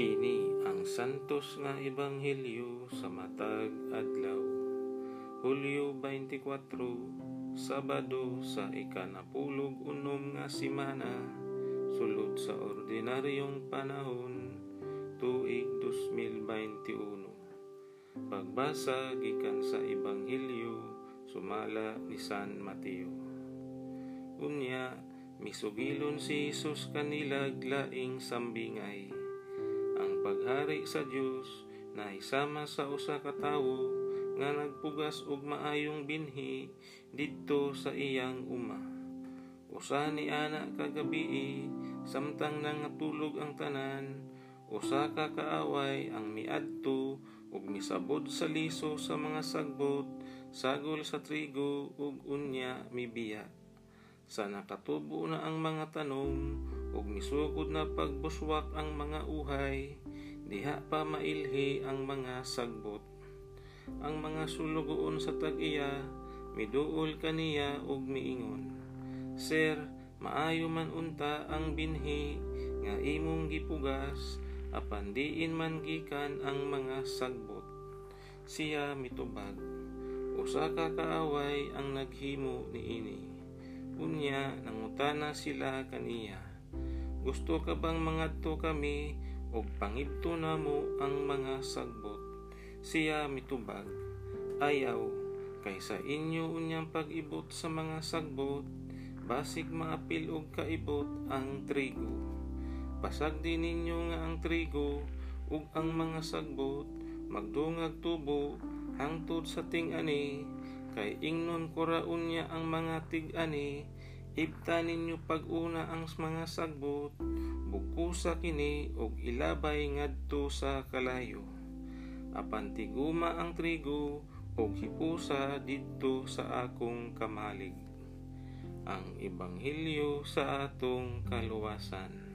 Kini ang santos nga ebanghelyo sa matag adlaw. Hulyo 24, Sabado sa ikanapulog unom nga simana, sulod sa ordinaryong panahon, tuig 2021. Pagbasa gikan sa ebanghelyo sumala ni San Mateo. Unya, misugilon si Jesus kanila laing sambingay ang paghari sa Dios na isama sa usa ka tawo nga nagpugas og maayong binhi didto sa iyang uma. Usa ni ana kagabi samtang nangatulog ang tanan, usa ka kaaway ang miadto ug misabod sa liso sa mga sagbot, sagol sa trigo ug unya mibiya. Sa nakatubo na ang mga tanom, ug misugod na pagbuswak ang mga uhay, diha pa mailhi ang mga sagbot. Ang mga sulugoon sa tag-iya, miduol kaniya ug miingon. Sir, maayo man unta ang binhi nga imong gipugas, apan diin man gikan ang mga sagbot. Siya mitubag. Usa ka kaaway ang naghimo niini. Unya, nangutana sila kaniya. Gusto ka bang mangadto kami o pangibto na mo ang mga sagbot? Siya mitubag. Ayaw, kaysa inyo unyang pag-ibot sa mga sagbot, basig maapil og kaibot ang trigo. Pasag din ninyo nga ang trigo ug ang mga sagbot magdungag tubo hangtod sa ting-ani kay ingnon kuraon niya ang mga tig-ani ibta ninyo pag-una ang mga sagbot bukusa kini og ilabay ngadto sa kalayo. Apan tiguma ang trigo og hipusa didto sa akong kamalig. Ang ebanghelyo sa atong kaluwasan